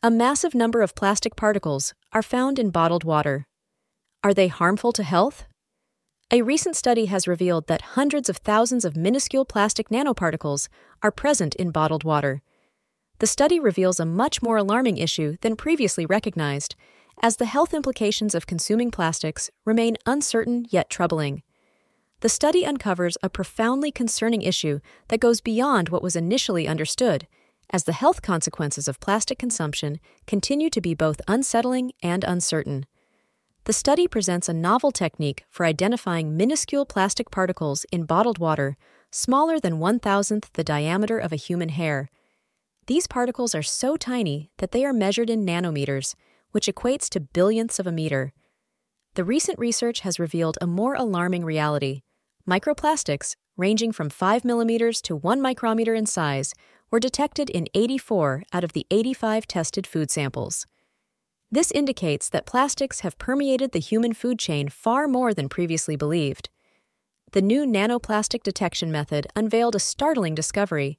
A massive number of plastic particles are found in bottled water. Are they harmful to health? A recent study has revealed that hundreds of thousands of minuscule plastic nanoparticles are present in bottled water. The study reveals a much more alarming issue than previously recognized, as the health implications of consuming plastics remain uncertain yet troubling. The study uncovers a profoundly concerning issue that goes beyond what was initially understood, as the health consequences of plastic consumption continue to be both unsettling and uncertain. The study presents a novel technique for identifying minuscule plastic particles in bottled water smaller than one thousandth the diameter of a human hair. These particles are so tiny that they are measured in nanometers, which equates to billionths of a meter. The recent research has revealed a more alarming reality. Microplastics, ranging from 5 millimeters to 1 micrometer in size, were detected in 84 out of the 85 tested food samples. This indicates that plastics have permeated the human food chain far more than previously believed. The new nanoplastic detection method unveiled a startling discovery.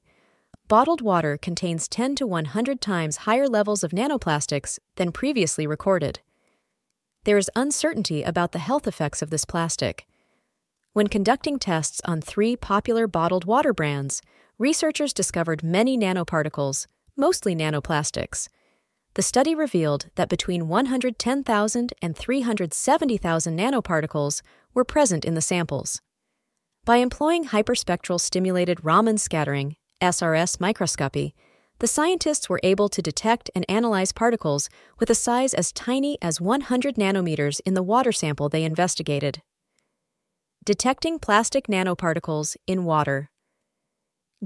Bottled water contains 10 to 100 times higher levels of nanoplastics than previously recorded. There is uncertainty about the health effects of this plastic. When conducting tests on three popular bottled water brands, researchers discovered many nanoparticles, mostly nanoplastics. The study revealed that between 110,000 and 370,000 nanoparticles were present in the samples. By employing hyperspectral stimulated Raman scattering, SRS microscopy, the scientists were able to detect and analyze particles with a size as tiny as 100 nanometers in the water sample they investigated. Detecting plastic nanoparticles in water.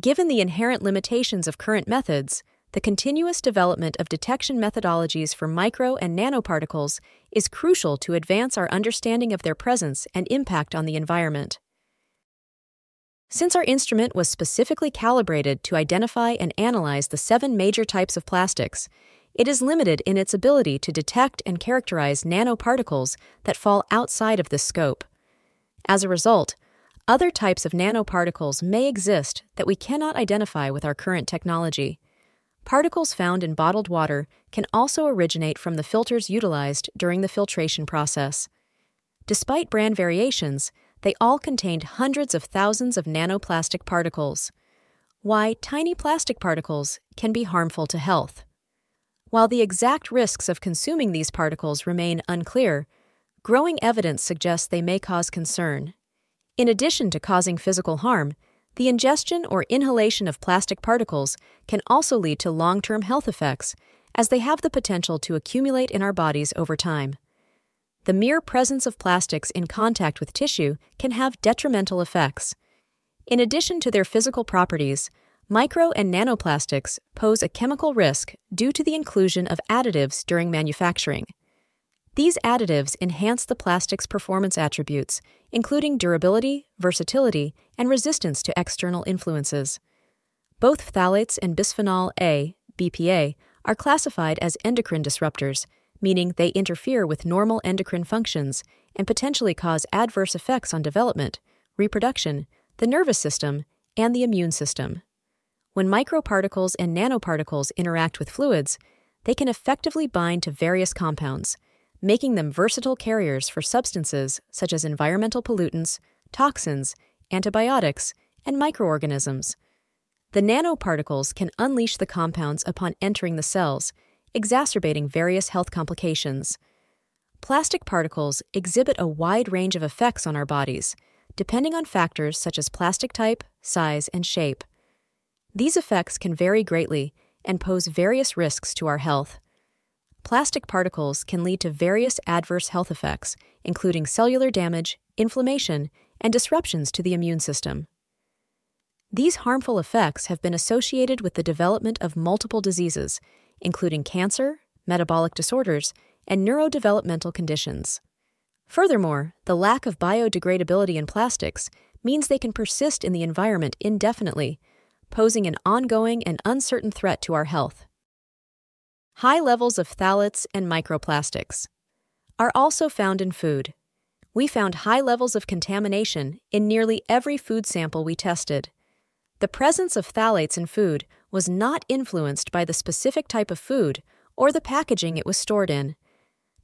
Given the inherent limitations of current methods, the continuous development of detection methodologies for micro and nanoparticles is crucial to advance our understanding of their presence and impact on the environment. Since our instrument was specifically calibrated to identify and analyze the seven major types of plastics, it is limited in its ability to detect and characterize nanoparticles that fall outside of this scope. As a result, other types of nanoparticles may exist that we cannot identify with our current technology. Particles found in bottled water can also originate from the filters utilized during the filtration process. Despite brand variations, they all contained hundreds of thousands of nanoplastic particles. Why tiny plastic particles can be harmful to health. While the exact risks of consuming these particles remain unclear, growing evidence suggests they may cause concern. In addition to causing physical harm, the ingestion or inhalation of plastic particles can also lead to long term health effects, as they have the potential to accumulate in our bodies over time. The mere presence of plastics in contact with tissue can have detrimental effects. In addition to their physical properties, micro and nanoplastics pose a chemical risk due to the inclusion of additives during manufacturing. These additives enhance the plastic's performance attributes, including durability, versatility, and resistance to external influences. Both phthalates and bisphenol A, BPA, are classified as endocrine disruptors, meaning they interfere with normal endocrine functions and potentially cause adverse effects on development, reproduction, the nervous system, and the immune system. When microparticles and nanoparticles interact with fluids, they can effectively bind to various compounds making them versatile carriers for substances such as environmental pollutants, toxins, antibiotics, and microorganisms. The nanoparticles can unleash the compounds upon entering the cells, exacerbating various health complications. Plastic particles exhibit a wide range of effects on our bodies, depending on factors such as plastic type, size, and shape. These effects can vary greatly and pose various risks to our health plastic particles can lead to various adverse health effects, including cellular damage, inflammation, and disruptions to the immune system. These harmful effects have been associated with the development of multiple diseases, including cancer, metabolic disorders, and neurodevelopmental conditions. Furthermore, the lack of biodegradability in plastics means they can persist in the environment indefinitely, posing an ongoing and uncertain threat to our health. High levels of phthalates and microplastics are also found in food. We found high levels of contamination in nearly every food sample we tested. The presence of phthalates in food was not influenced by the specific type of food or the packaging it was stored in.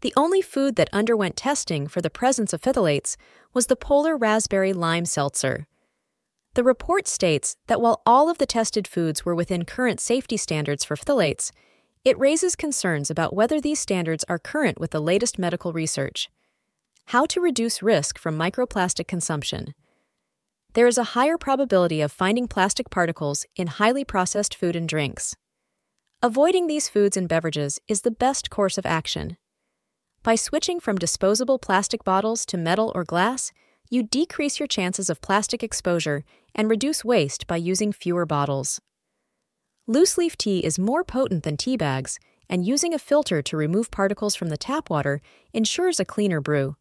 The only food that underwent testing for the presence of phthalates was the polar raspberry lime seltzer. The report states that while all of the tested foods were within current safety standards for phthalates, it raises concerns about whether these standards are current with the latest medical research. How to reduce risk from microplastic consumption. There is a higher probability of finding plastic particles in highly processed food and drinks. Avoiding these foods and beverages is the best course of action. By switching from disposable plastic bottles to metal or glass, you decrease your chances of plastic exposure and reduce waste by using fewer bottles. Loose leaf tea is more potent than tea bags, and using a filter to remove particles from the tap water ensures a cleaner brew.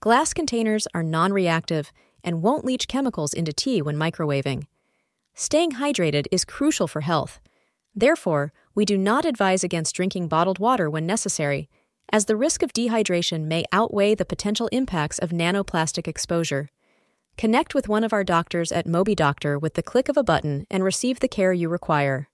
Glass containers are non reactive and won't leach chemicals into tea when microwaving. Staying hydrated is crucial for health. Therefore, we do not advise against drinking bottled water when necessary, as the risk of dehydration may outweigh the potential impacts of nanoplastic exposure. Connect with one of our doctors at MobiDoctor with the click of a button and receive the care you require.